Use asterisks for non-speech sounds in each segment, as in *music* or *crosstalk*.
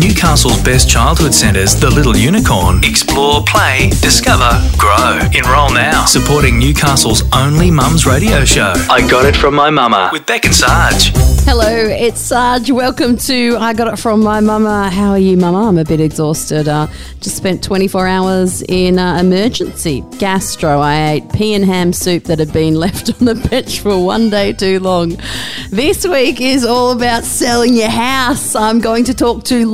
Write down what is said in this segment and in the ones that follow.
Newcastle's best childhood centres, the Little Unicorn. Explore, play, discover, grow. Enrol now. Supporting Newcastle's only mum's radio show. I got it from my mama with Beck and Sarge. Hello, it's Sarge. Welcome to I Got It From My Mama. How are you, Mama? I'm a bit exhausted. Uh, just spent 24 hours in uh, emergency gastro. I ate pea and ham soup that had been *laughs* left on the bench for one day too long. This week is all about selling your house. I'm going to talk to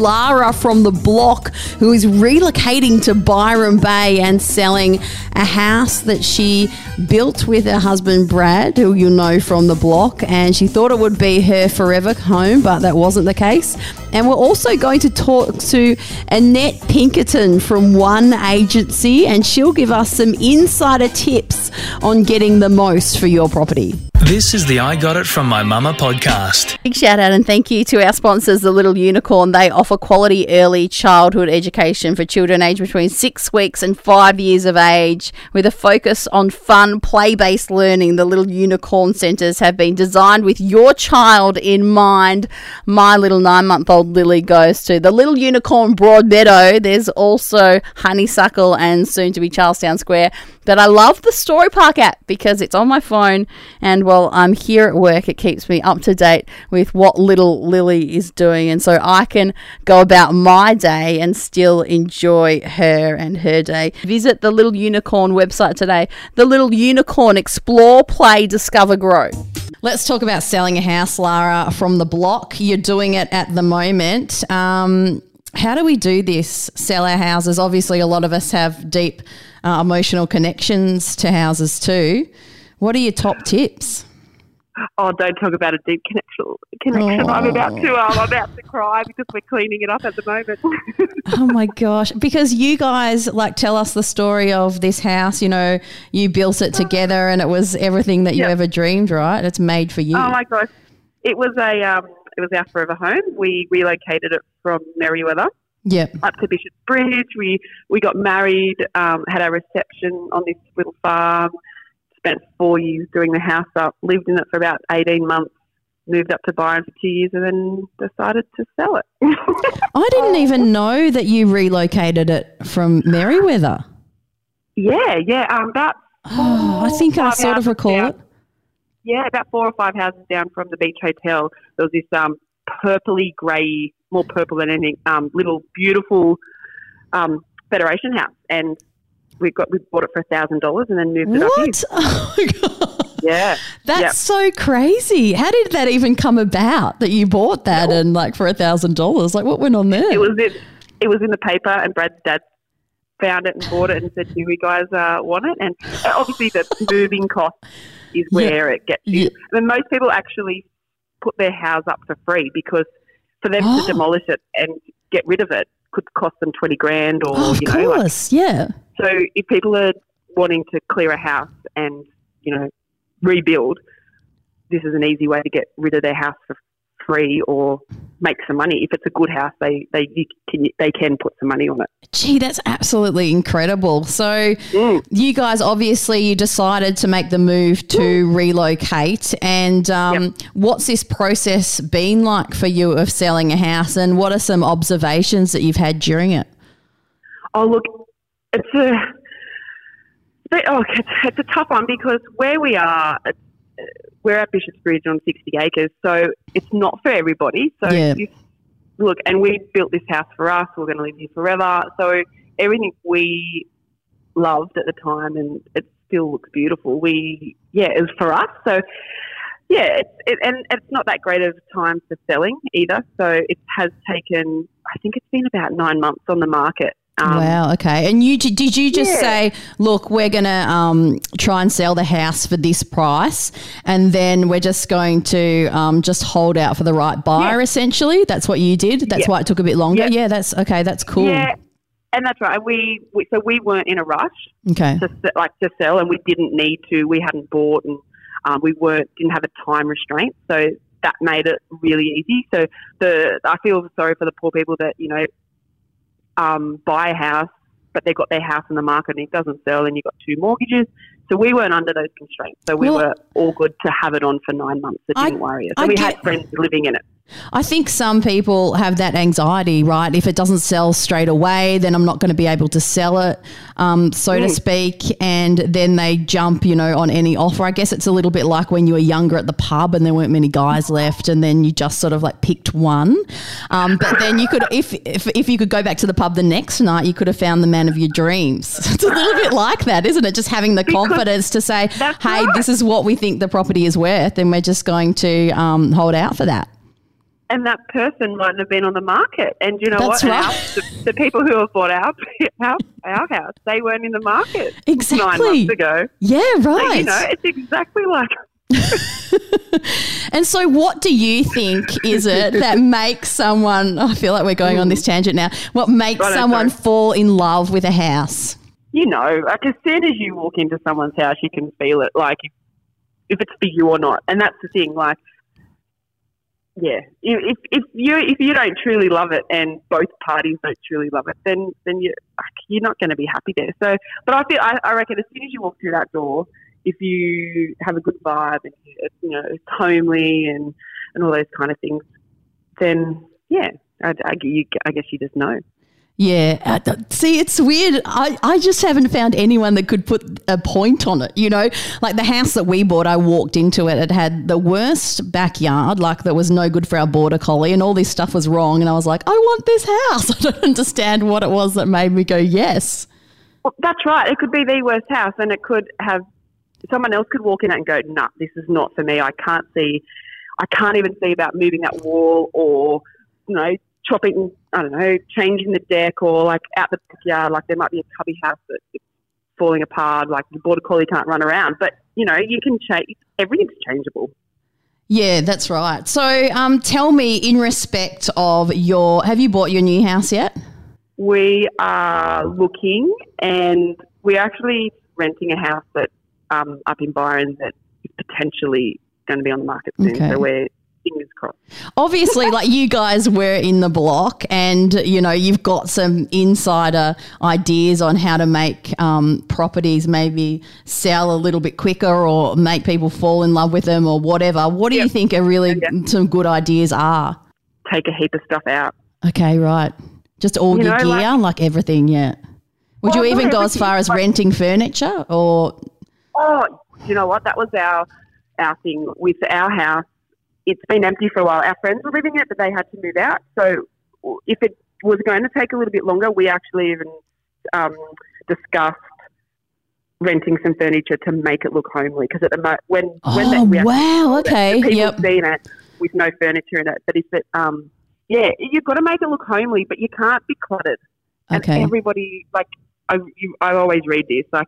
from the block who is relocating to Byron Bay and selling a house that she built with her husband Brad, who you'll know from the block. And she thought it would be her forever home, but that wasn't the case. And we're also going to talk to Annette Pinkerton from One Agency, and she'll give us some insider tips on getting the most for your property. This is the I Got It From My Mama podcast. Big shout out and thank you to our sponsors, The Little Unicorn. They offer quality early childhood education for children aged between six weeks and five years of age with a focus on fun, play based learning. The Little Unicorn centres have been designed with your child in mind. My little nine month old Lily goes to the Little Unicorn Broadmeadow. There's also Honeysuckle and soon to be Charlestown Square. But I love the Storypark app because it's on my phone and while I'm here at work, it keeps me up to date with what little Lily is doing. And so I can go about my day and still enjoy her and her day. Visit the Little Unicorn website today. The Little Unicorn Explore, Play, Discover, Grow. Let's talk about selling a house, Lara, from the block. You're doing it at the moment. Um, how do we do this? Sell our houses. Obviously, a lot of us have deep uh, emotional connections to houses too. What are your top tips? Oh, don't talk about a deep connection. Connection. Oh. I'm about to. Um, I'm about to cry because we're cleaning it up at the moment. *laughs* oh my gosh! Because you guys like tell us the story of this house. You know, you built it together, and it was everything that you Yeah. ever dreamed. Right? It's made for you. oh my gosh, it was a. Um, it was our forever home. We relocated it from Merewether Yep. up to Bishop's Bridge. We we got married, um, had our reception on this little farm. Spent four years doing the house up. Lived in it for about eighteen months. Moved up to Byron for two years, and then decided to sell it. *laughs* I didn't even *laughs* know that you relocated it from Merewether. yeah, yeah. Um, about Oh, *gasps* I think I sort of recall down. it. yeah, about four or five houses down from the beach hotel, there was this um, purpley grey, more purple than anything, um, little beautiful um, Federation house, and we got we bought it for a thousand dollars and then moved it up. What? *laughs* Oh my god. Yeah, That's Yep. so crazy. How did that even come about that you bought that and like for a thousand dollars? Like what went on there? it was in, it was in the paper, and Brad's dad found it and bought it and said, "Do you guys uh, want it?" And obviously, the moving cost is Yeah. where it gets you. Yeah. I mean, most people actually put their house up for free because for them Oh. to *gasps* demolish it and get rid of it could cost them twenty grand or Oh, of you know. Like, course, yeah. So if people are wanting to clear a house and you know rebuild, this is an easy way to get rid of their house for free or make some money. If it's a good house, they they you can they can put some money on it. Gee, that's absolutely incredible. So, Mm. you guys obviously you decided to make the move to relocate, and um, what's this process been like for you of selling a house, and what are some observations that you've had during it? Oh, look, it's a, but, oh, it's, it's a tough one because where we are, it's, we're at Bishop's Bridge on 60 acres, so it's not for everybody. So, Yeah. you, look, and we built this house for us. We're going to live here forever. So, everything we loved at the time, and it still looks beautiful. We, yeah, it was for us. So, yeah, it's, it, and it's not that great of a time for selling either. So, it has taken, I think it's been about nine months on the market. Um, wow. Okay. And you did you just Yeah. say, look, we're going to um, try and sell the house for this price, and then we're just going to um, just hold out for the right buyer? Yeah. Essentially, that's what you did. That's Yeah. why it took a bit longer. Yeah. Yeah. That's okay. That's cool. Yeah, and that's right. We, we so we weren't in a rush Okay. to like to sell, and we didn't need to. We hadn't bought, and um, we weren't didn't have a time restraint, so that made it really easy. So the I feel sorry for the poor people that you know um, buy a house, but they've got their house in the market and it doesn't sell, and you've got two mortgages. So we weren't under those constraints. So we well, were all good to have it on for nine months. It didn't I, worry us. So I we get, had friends living in it. I think some people have that anxiety, right? If it doesn't sell straight away, then I'm not going to be able to sell it, um, so mm. to speak. And then they jump, you know, on any offer. I guess it's a little bit like when you were younger at the pub and there weren't many guys left, and then you just sort of like picked one. Um, but then you could, if, if if you could go back to the pub the next night, you could have found the man of your dreams. *laughs* It's a little bit like that, isn't it? Just having the because confidence to say, "Hey, right. this is what we think the property is worth," and we're just going to um, hold out for that and that person mightn't have been on the market. And you know That's what? Right. Our, the, the, people who have bought our, our, our house, they weren't in the market exactly nine months ago. Yeah, right. So, you know, it's exactly like. *laughs* and so, what do you think is it *laughs* that makes someone? I feel like we're going on this mm. tangent now. What makes right, someone sorry. fall in love with a house? You know, like as soon as you walk into someone's house, you can feel it. Like if, if it's for you or not, and that's the thing. Like yeah, if if you if you don't truly love it and both parties don't truly love it, then then you you're not going to be happy there. So, but I feel I, I reckon as soon as you walk through that door, if you have a good vibe and you know it's homely and and all those kind of things, then yeah, I, I, you, I guess you just know. Yeah. Uh, see, it's weird. I, I just haven't found anyone that could put a point on it. You know, like the house that we bought, I walked into it. It had the worst backyard, like that was no good for our border collie, and all this stuff was wrong. And I was like, I want this house. *laughs* I don't understand what it was that made me go, yes. Well, that's right. It could be the worst house, and it could have someone else could walk in it and go, nah, this is not for me. I can't see, I can't even see about moving that wall or, you know, chopping, I don't know, changing the deck or like out the backyard, like there might be a cubby house that's falling apart, like the border collie can't run around. But, you know, you can change, everything's changeable. Yeah, that's right. So um, tell me, in respect of your, have you bought your new house yet? We are looking and we're actually renting a house that um, up in Byron that is potentially going to be on the market soon. Okay. So we're fingers crossed. Obviously, *laughs* like you guys were in the block, and you know you've got some insider ideas on how to make um, properties maybe sell a little bit quicker or make people fall in love with them or whatever. What do yep. you think are really some good ideas are? Take a heap of stuff out. Okay, right. Just all you your know, gear, like, like, everything. Yeah. Would well, you even go as far as like, renting furniture or? Oh, you know what? That was our our thing with our house it's been empty for a while. Our friends were living in it, but they had to move out. So if it was going to take a little bit longer, we actually even um, discussed renting some furniture to make it look homely. Because at the moment, when oh, when we wow, okay, people yep. seen it with no furniture in it. But if it, um, yeah, you've got to make it look homely, but you can't be cluttered. Okay. And everybody, like, I, you, I always read this, like,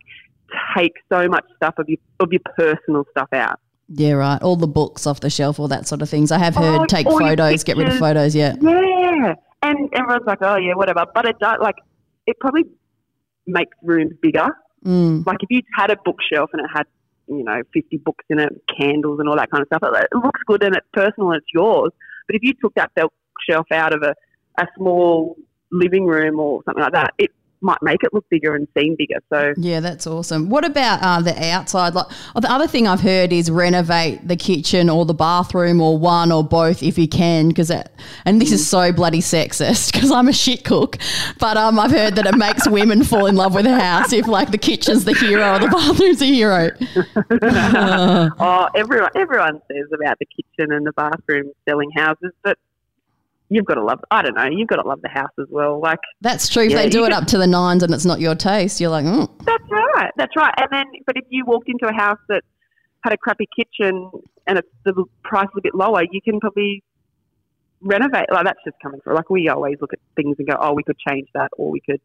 take so much stuff of your of your personal stuff out. Yeah, right. All the books off the shelf, all that sort of things. I have heard oh, take photos, get rid of photos. Yeah. Yeah, and everyone's like, oh yeah, whatever. But it does like it probably makes rooms bigger. Mm. Like if you had a bookshelf and it had you know fifty books in it, candles and all that kind of stuff, it, it looks good and it's personal and it's yours. But if you took that bookshelf out of a, a small living room or something like that, it might make it look bigger and seem bigger. So yeah, that's awesome. What about uh, the outside? Like oh, the other thing I've heard is renovate the kitchen or the bathroom or one or both if you can. Because and this is so bloody sexist *laughs* because I'm a shit cook, but um, I've heard that it makes women fall in love with a house if like the kitchen's the hero or the bathroom's the hero. *laughs* oh, everyone everyone says about the kitchen and the bathroom selling houses, but you've got to love. I don't know. You've got to love the house as well. Like that's true. If yeah, they do it up to the nines and it's not your taste, you're like, mm. that's right. That's right. And then, but if you walked into a house that had a crappy kitchen and it's the price is a bit lower, you can probably renovate. Like that's just coming through. Like we always look at things and go, oh, we could change that, or we could,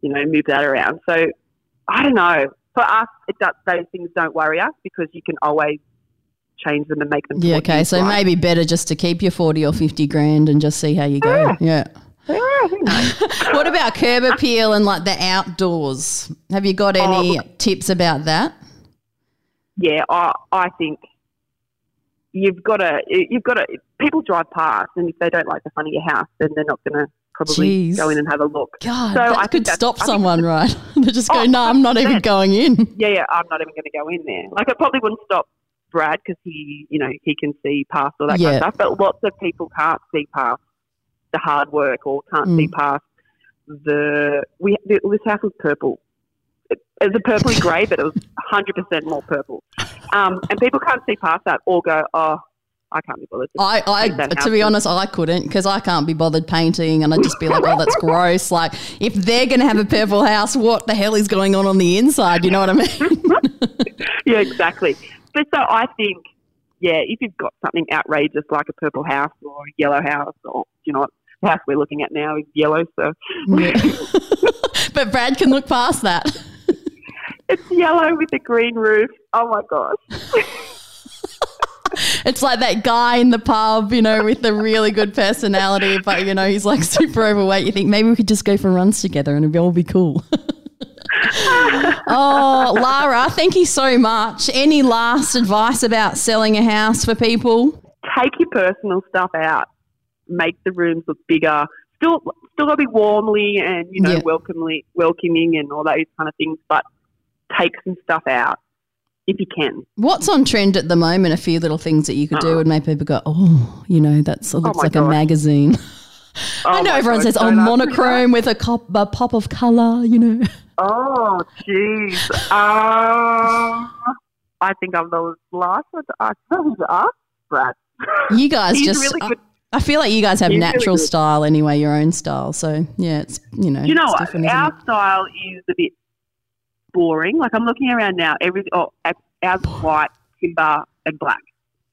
you know, move that around. So I don't know. For us, it does, those things don't worry us because you can always change them and make them. Yeah, okay. So like. maybe better just to keep your 40 or 50 grand and just see how you go. Yeah. yeah. *laughs* what about curb appeal and like the outdoors? Have you got any oh, tips about that? Yeah, I, I think you've got to you've got to people drive past and if they don't like the front of your house then they're not going to probably Jeez. go in and have a look. God, So I could stop I someone, right? *laughs* they just go, Oh, no, I'm not even going in. Yeah, yeah, I'm not even going to go in there. Like, it probably wouldn't stop Brad because he, you know, he can see past all that kind of stuff. But lots of people can't see past the hard work or can't see Mm. past the. We the, this house was purple. It, it was a purpley *laughs* grey, but it was 100% more purple. Um, and people can't see past that or go, oh, I can't be bothered. I, I to be honest, I couldn't because I can't be bothered painting, and I'd just be like, "Oh, that's *laughs* gross." Like, if they're going to have a purple house, what the hell is going on on the inside? You know what I mean? *laughs* yeah, exactly. But so I think, yeah, if you've got something outrageous like a purple house or a yellow house, or you know what, the house we're looking at now is yellow, so *laughs* but Brad can look past that. it's yellow with a green roof. Oh my gosh. *laughs* It's like that guy in the pub, you know, with the really good personality, but you know, he's like *laughs* super overweight. You think maybe we could just go for runs together and it'd all be cool. Oh, Lara, thank you so much. Any last advice about selling a house for people? Take your personal stuff out. Make the rooms look bigger. Still, still got to be warmly and you know Yeah. welcomely, welcoming and all those kind of things. But take some stuff out if you can. What's on trend at the moment? A few little things that you could do ah. would make people go, oh, you know, that's oh looks my like a gosh. *laughs* Oh. I know everyone God, says, oh, ask me monochrome with a, cop, a pop of colour, you know. Oh, jeez. Um, *laughs* I think I'm the last one to ask. Who's asked? Brad. You guys He's just, really I- good. I feel like you guys have He's natural good. style anyway, your own style. So, yeah, it's, you know. You know what? Our style is a bit boring. Like I'm looking around now. Every oh, ours white, timber, and black.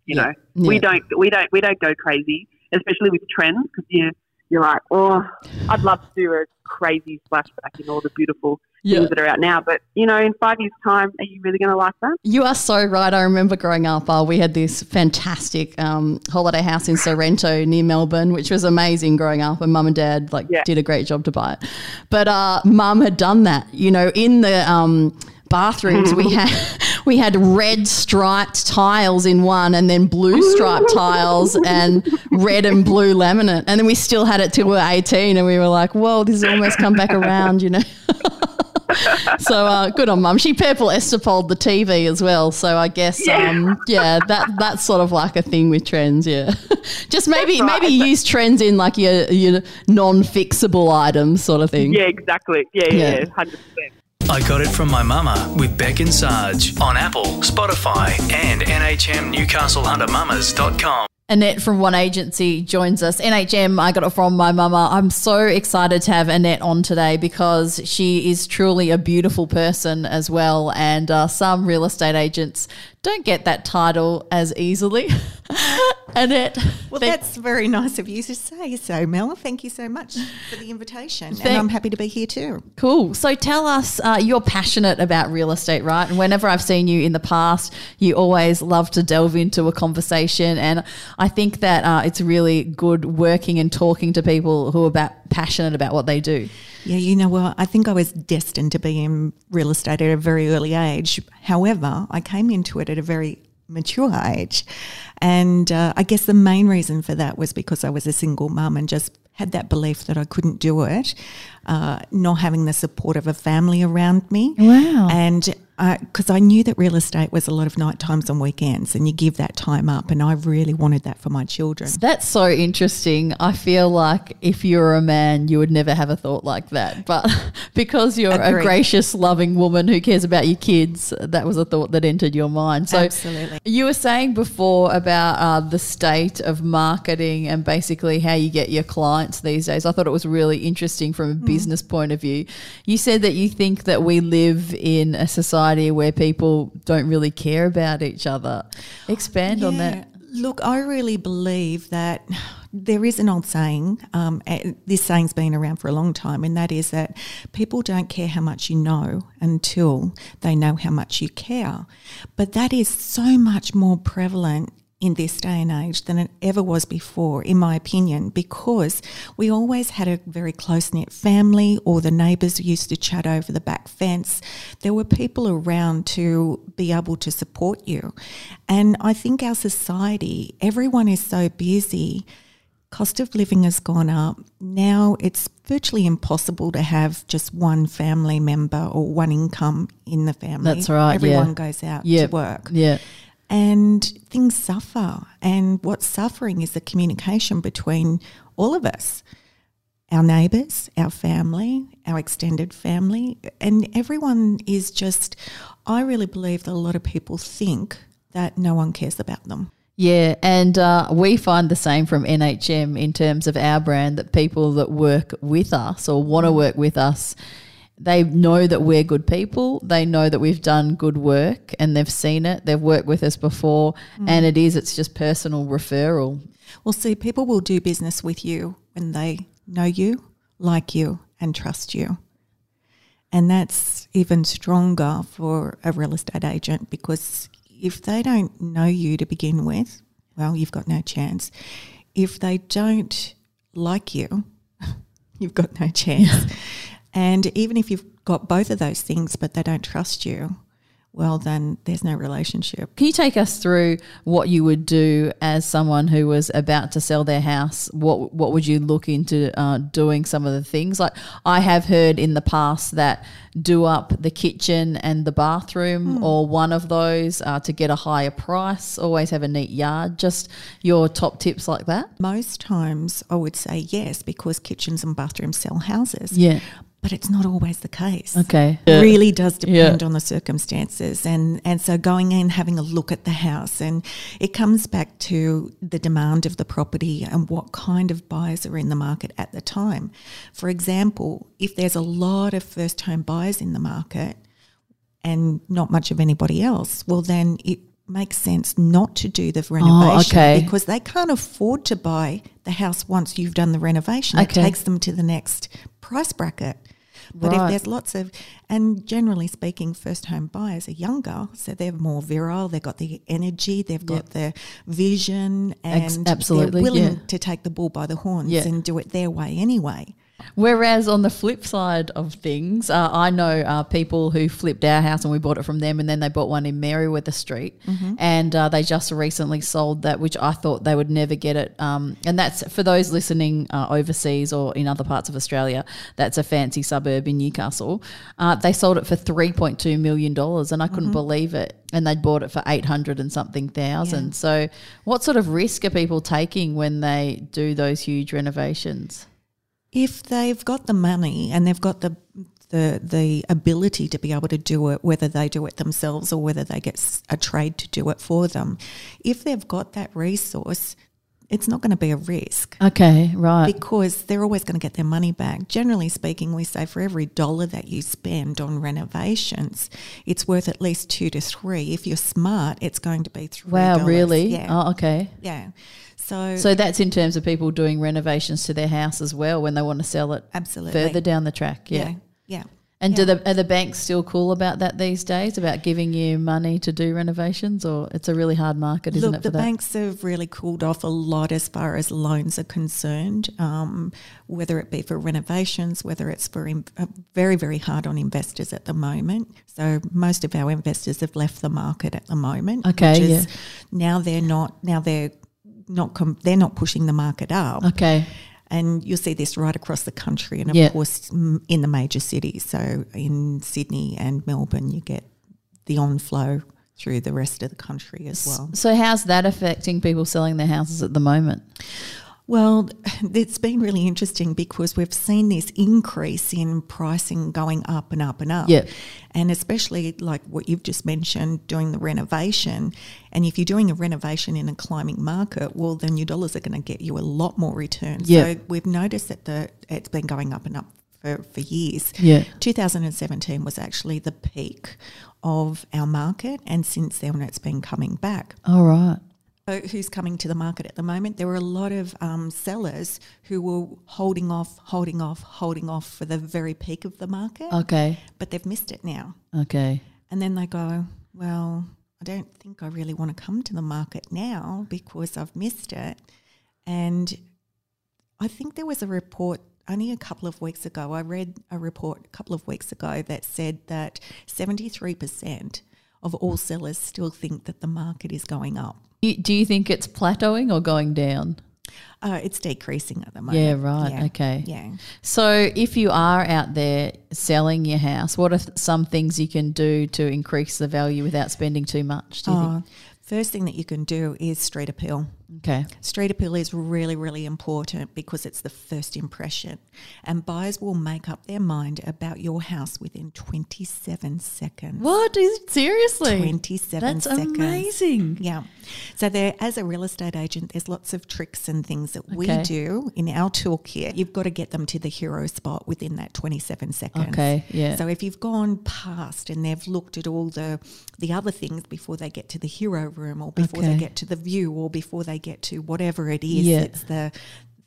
You Yeah, know, we don't we don't we don't go crazy, especially with trends because you you're like, oh, I'd love to do a crazy flashback in all the beautiful Yeah. things that are out now. But you know, in five years' time, are you really going to like that? You are so right. I remember growing up, uh, we had this fantastic um, holiday house in Sorrento near Melbourne, which was amazing growing up, and mum and dad like Yeah. did a great job to buy it. But uh, mum had done that, you know, in the um, bathrooms we *laughs* had we had red striped tiles in one, and then blue striped tiles, and red and blue laminate, and then we still had it till we were eighteen, and we were like, "Whoa, this has almost come back around," you know. *laughs* So uh, good on mum. She purple Estapoled the TV as well. So I guess Yeah. um, yeah, that that's sort of like a thing with trends. Yeah, *laughs* just maybe right. maybe use trends in like your your non-fixable items sort of thing. Yeah, exactly. Yeah, Yeah. yeah, hundred percent. I got it from my mama with Beck and Sarge on Apple, Spotify, and NHMNewcastleHunterMamas.com. Annette from One Agency joins us. NHM, I got it from my mama. I'm so excited to have Annette on today because she is truly a beautiful person as well. And uh, some real estate agents don't get that title as easily. *laughs* Annette, Well, thank- that's very nice of you to say so, Mel. Thank you so much for the invitation. Thank- and I'm happy to be here too. Cool. So tell us, uh, you're passionate about real estate, right? And whenever I've seen you in the past, you always love to delve into a conversation. And I think that uh, it's really good working and talking to people who are about, passionate about what they do. Yeah, you know, well, I think I was destined to be in real estate at a very early age. However, I came into it at a very mature age. And uh, I guess the main reason for that was because I was a single mum and just had that belief that I couldn't do it, uh, not having the support of a family around me. Wow. And because I knew that real estate was a lot of night times and weekends, and you give that time up, and I really wanted that for my children. That's so interesting. I feel like if you were a man, you would never have a thought like that. But *laughs* because you're a gracious, loving woman who cares about your kids, that was a thought that entered your mind. So Absolutely. You were saying before about uh, the state of marketing and basically how you get your clients these days. I thought it was really interesting from a Mm. business point of view. You said that you think that we live in a society where people don't really care about each other. Expand on that. Look, I really believe that there is an old saying, um, and this saying's been around for a long time, and that is that people don't care how much you know until they know how much you care. But that is so much more prevalent in this day and age than it ever was before, in my opinion, because we always had a very close knit family, or the neighbours used to chat over the back fence. There were people around to be able to support you. And I think our society, everyone is so busy Cost of living has gone up. Now it's virtually impossible to have just one family member or one income in the family. That's right, Everyone yeah. goes out Yep. to work. Yeah. And things suffer. And what's suffering is the communication between all of us our neighbours, our family, our extended family. And everyone is just, I really believe that a lot of people think that no one cares about them. Yeah, and uh, we find the same from NHM in terms of our brand that people that work with us or want to work with us, they know that we're good people. They know that we've done good work and they've seen it. They've worked with us before, mm. and it is, it's just personal referral. Well, see, people will do business with you when they know you, like you, and trust you. And that's even stronger for a real estate agent because if they don't know you to begin with, well, you've got no chance. If they don't like you, *laughs* you've got no chance. *laughs* and even if you've got both of those things but they don't trust you, well, then there's no relationship. Can you take us through what you would do as someone who was about to sell their house? What what would you look into uh, doing? Some of the things like I have heard in the past that do up the kitchen and the bathroom, or one of those uh, to get a higher price. Always have a neat yard. Just your top tips like that. Most times I would say yes because kitchens and bathrooms sell houses. Yeah. But it's not always the case. Okay. It really does depend Yeah. on the circumstances and and so going in having a look at the house and it comes back to the demand of the property and what kind of buyers are in the market at the time. For example, if there's a lot of first home buyers in the market and not much of anybody else, well then it makes sense not to do the oh, renovation okay. because they can't afford to buy the house once you've done the renovation. Okay. It takes them to the next price bracket. But Right. if there's lots of, and generally speaking, first home buyers are younger, so they're more virile. They've got the energy, they've got the vision, Ex- and absolutely, they're willing yeah. to take the bull by the horns Yeah. and do it their way anyway. Whereas on the flip side of things, uh, I know uh, people who flipped our house and we bought it from them, and then they bought one in Merewether Street, and uh, they just recently sold that, which I thought they would never get it. Um, and that's for those listening uh, overseas or in other parts of Australia. That's a fancy suburb in Newcastle. Uh, they sold it for three point two million dollars, and I couldn't believe it. And they'd bought it for eight hundred and something thousand. So, what sort of risk are people taking when they do those huge renovations? If they've got the money and they've got the the the ability to be able to do it, whether they do it themselves or whether they get a trade to do it for them, if they've got that resource, it's not going to be a risk. Okay, right. because they're always going to get their money back. Generally speaking, we say for every dollar that you spend on renovations, it's worth at least two to three. If you're smart, it's going to be three. Wow, really? Yeah. Oh, okay. yeah. So, So that's in terms of people doing renovations to their house as well when they want to sell it absolutely. further down the track. Yeah. Yeah. Yeah. And do the are the banks still cool about that these days? About giving you money to do renovations, or it's a really hard market, isn't Look, it? For the that? banks have really cooled off a lot as far as loans are concerned, um, whether it be for renovations, whether it's for in, uh, very, very hard on investors at the moment. So most of our investors have left the market at the moment. Okay, which is yeah. now they're not now they're not com- they're not pushing the market up. Okay. And you'll see this right across the country, and of Yeah. course in the major cities. So in Sydney and Melbourne, you get the onflow through the rest of the country as well. So how's that affecting people selling their houses at the moment? Well, it's been really interesting because we've seen this increase in pricing going up and up and up. Yeah. And especially like what you've just mentioned, doing the renovation. And if you're doing a renovation in a climbing market, well, then your dollars are going to get you a lot more return. Yeah. So we've noticed that the it's been going up and up for, for years. Yeah. 2017 was actually the peak of our market. And since then, it's been coming back. All right. Who's coming to the market at the moment? There were a lot of um, sellers who were holding off, holding off, holding off for the very peak of the market, Okay. but they've missed it now. Okay. And then they go, well, I don't think I really want to come to the market now because I've missed it. And I think there was a report only a couple of weeks ago. I read a report a couple of weeks ago that said that 73% of all sellers still think that the market is going up. Do you think it's plateauing or going down? Uh, it's decreasing at the moment. Yeah, right. Okay. Yeah. So, if you are out there selling your house, what are th- some things you can do to increase the value without spending too much? Do you Uh, first thing that you can do is street appeal. Okay. Street appeal is really, really important because it's the first impression. And buyers will make up their mind about your house within 27 seconds. What is seriously? 27 That's seconds. amazing. Yeah. So there as a real estate agent, there's lots of tricks and things that we do in our toolkit. You've got to get them to the hero spot within that 27 seconds. Okay, yeah. So if you've gone past and they've looked at all the the other things before they get to the hero room or before Okay. they get to the view or before they get to whatever it is, Yeah. it's the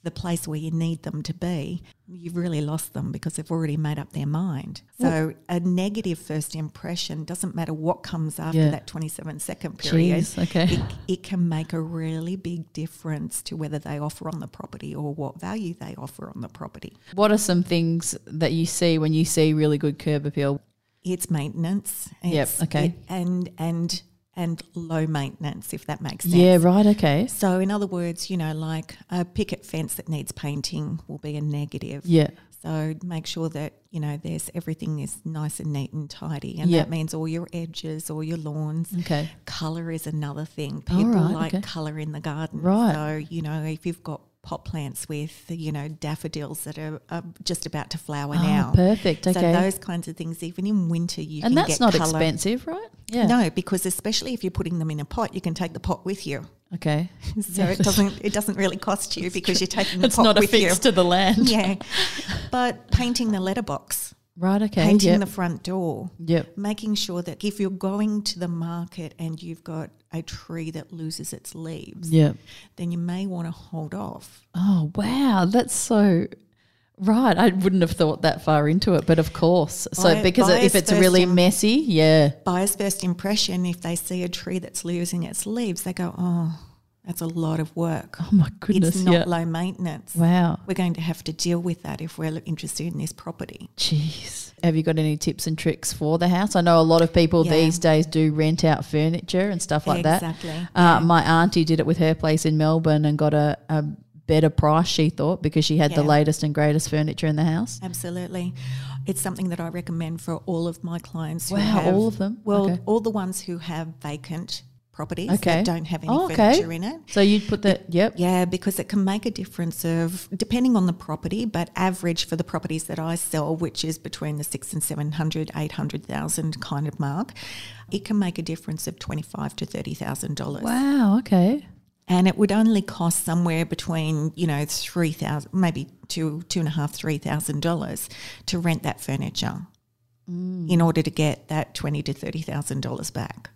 the place where you need them to be, you've really lost them because they've already made up their mind. So a negative first impression doesn't matter what comes after Yeah. that 27 second period. Jeez, okay. It, it can make a really big difference to whether they offer on the property or what value they offer on the property. What are some things that you see when you see really good curb appeal? It's maintenance. Yep, okay. it- and and and low maintenance, if that makes sense. Yeah, right. Okay. So, in other words, you know, like a picket fence that needs painting will be a negative. Yeah. So make sure that you know there's everything is nice and neat and tidy, and that means all your edges, all your lawns. Okay. Color is another thing. People right, like okay. color in the garden. Right. So you know if you've got pot plants with you know daffodils that are, are just about to flower Oh, now. perfect. Okay. So those kinds of things, even in winter, you and can that's get not colour. expensive, right? Yeah. No, because especially if you're putting them in a pot, you can take the pot with you. Okay. *laughs* So it doesn't it doesn't really cost you because you're taking the It's pot not with affixed you. to the land. yeah, *laughs* but painting the letterbox, Right. Okay. painting yep. the front door, Yep. making sure that if you're going to the market and you've got a tree that loses its leaves, Yep. then you may want to hold off. Oh wow, that's so right. I wouldn't have thought that far into it, but of course. So because if it's really messy, yeah. Buyer's first impression, if they see a tree that's losing its leaves, they go, "Oh, that's a lot of work. Oh my goodness. it's not yeah. low maintenance. Wow. We're going to have to deal with that if we're interested in this property." Jeez. Have you got any tips and tricks for the house? I know a lot of people Yeah. these days do rent out furniture and stuff like that. Exactly, Uh, My auntie did it with her place in Melbourne and got a, a better price, she thought, because she had the latest and greatest furniture in the house. Absolutely. It's something that I recommend for all of my clients. Wow, have, all of them? Well, Okay. all the ones who have vacant properties Okay. that don't have any Oh, okay. furniture in it. So you'd put that, yep. Yeah, because it can make a difference of depending on the property, but average for the properties that I sell, which is between the six and seven hundred, eight hundred thousand kind of mark, it can make a difference of twenty five to thirty thousand dollars. Wow, okay. And it would only cost somewhere between, you know, three thousand, maybe two, two and a half, three thousand dollars to rent that furniture mm. in order to get that twenty to thirty thousand dollars back.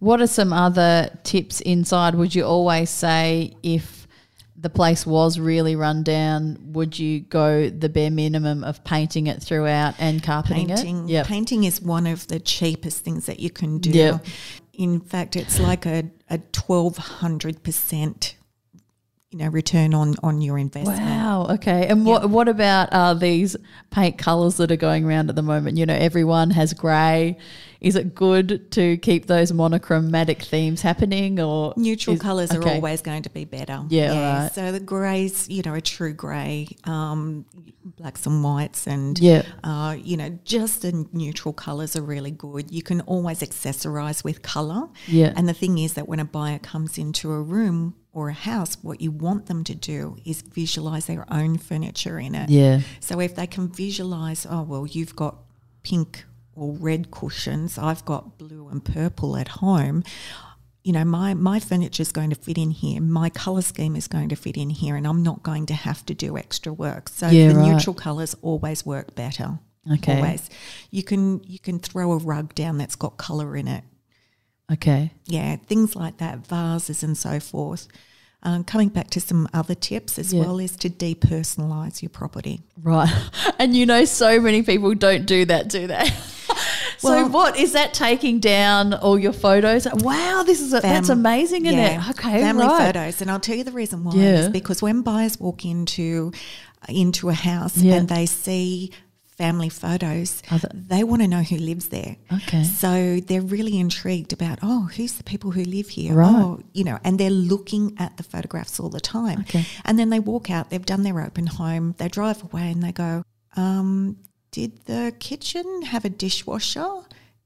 What are some other tips inside? Would you always say if the place was really run down, would you go the bare minimum of painting it throughout and carpeting Painting, it? Yep. painting is one of the cheapest things that you can do. Yep. In fact, it's like a, a twelve hundred percent, you know, return on on your investment. Wow. Okay. And what what about uh, these paint colours that are going around at the moment? You know, everyone has grey. Is it good to keep those monochromatic themes happening, or Neutral colours are always going to be better. Yeah, right. So the greys, you know, a true grey, um, blacks and whites, and Yeah. uh, you know, just the neutral colours are really good. You can always accessorize with colour. Yeah. And the thing is that when a buyer comes into a room or a house, what you want them to do is visualize their own furniture in it. Yeah. So if they can visualize, oh well, you've got pink or red cushions, I've got blue and purple at home. You know, my my furniture is going to fit in here. My color scheme is going to fit in here, and I'm not going to have to do extra work. So Yeah, the right. neutral colors always work better. Okay. Always, you can you can throw a rug down that's got color in it. Okay. Yeah, things like that, vases and so forth. Um, coming back to some other tips as Yeah. well is to depersonalize your property. Right. *laughs* And you know, so many people don't do that, do they? *laughs* so Well- what is that taking down all your photos? Wow, this is a, that's amazing, isn't yeah, it? Okay, family right. photos, and I'll tell you the reason why Yeah. is because when buyers walk into into a house Yeah. and they see family photos, they want to know who lives there. Okay. So they're really intrigued about, oh, who's the people who live here? Right. Oh, you know, and they're looking at the photographs all the time. Okay. And then they walk out, they've done their open home, they drive away and they go, um, did the kitchen have a dishwasher?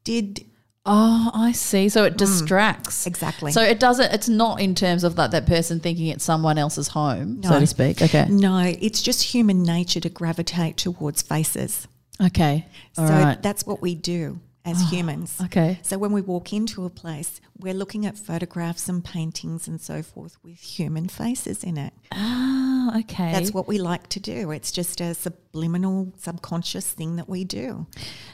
Did Oh, I see. So it distracts. Mm. Exactly. So it doesn't. It's not in terms of that that person thinking it's someone else's home, so to speak. Okay. no, it's just human nature to gravitate towards faces. Okay. All so right. that's what we do as humans. Okay. So when we walk into a place, we're looking at photographs and paintings and so forth with human faces in it. Ah, Oh, okay. That's what we like to do. It's just a subliminal, subconscious thing that we do.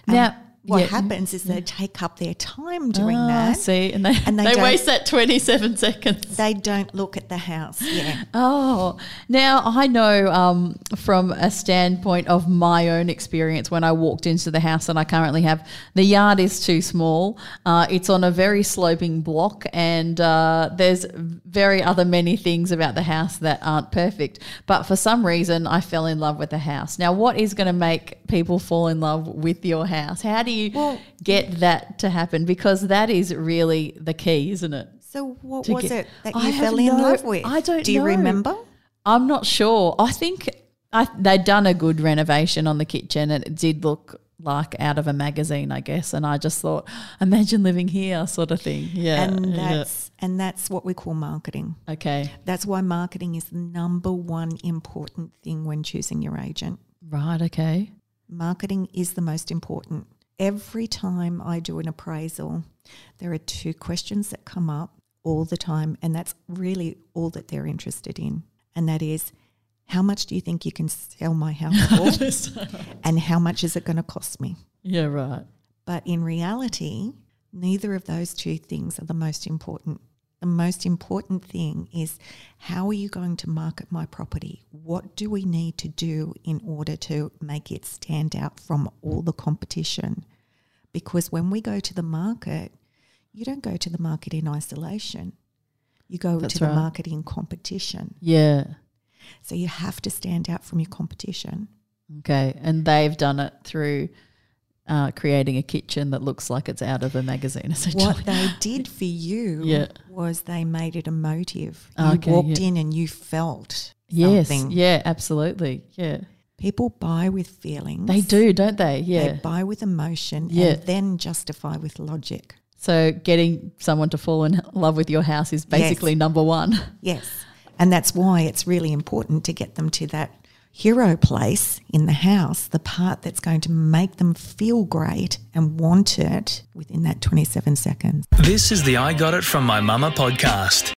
Now- um, what yeah. happens is they take up their time doing I that. see, and they And they *laughs* they, waste that twenty seven seconds. They don't look at the house. Yeah. Oh, now I know um, from a standpoint of my own experience when I walked into the house that I currently have, the yard is too small. Uh, it's on a very sloping block, and uh, there's very other many things about the house that aren't perfect. But for some reason, I fell in love with the house. Now, what is going to make people fall in love with your house? How do you Well- get that to happen? Because that is really the key, isn't it? So what was get- it that you have fell in no- love with? I don't know. Do you know. remember? I'm not sure. I think I, they'd done a good renovation on the kitchen and it did look like out of a magazine, I guess. And I just thought, imagine living here, sort of thing. Yeah. and yeah. that's and that's what we call marketing. okay. That's why marketing is the number one important thing when choosing your agent. Right. Okay. Marketing is the most important. Every time I do an appraisal, there are two questions that come up all the time, and that's really all that they're interested in. And that is, how much do you think you can sell my house *laughs* for? and how much is it going to cost me? yeah. Right. But in reality, neither of those two things are the most important. The most important thing is how are you going to market my property? What do we need to do in order to make it stand out from all the competition? Because when we go to the market, you don't go to the market in isolation. You go That's to the right. market in competition. Yeah. So you have to stand out from your competition. Okay. And they've done it through uh, creating a kitchen that looks like it's out of a magazine, *laughs* essentially. What they did for you Yeah. was they made it emotive. You Okay, walked yeah. in and you felt yes. something. Yeah. Absolutely. Yeah. People buy with feelings. They do, don't they? Yeah. They buy with emotion Yeah. and then justify with logic. So getting someone to fall in love with your house is basically number one. *laughs* Yes. And that's why it's really important to get them to that hero place in the house, the part that's going to make them feel great and want it within that 27 seconds. This is the I Got It From My Mama podcast.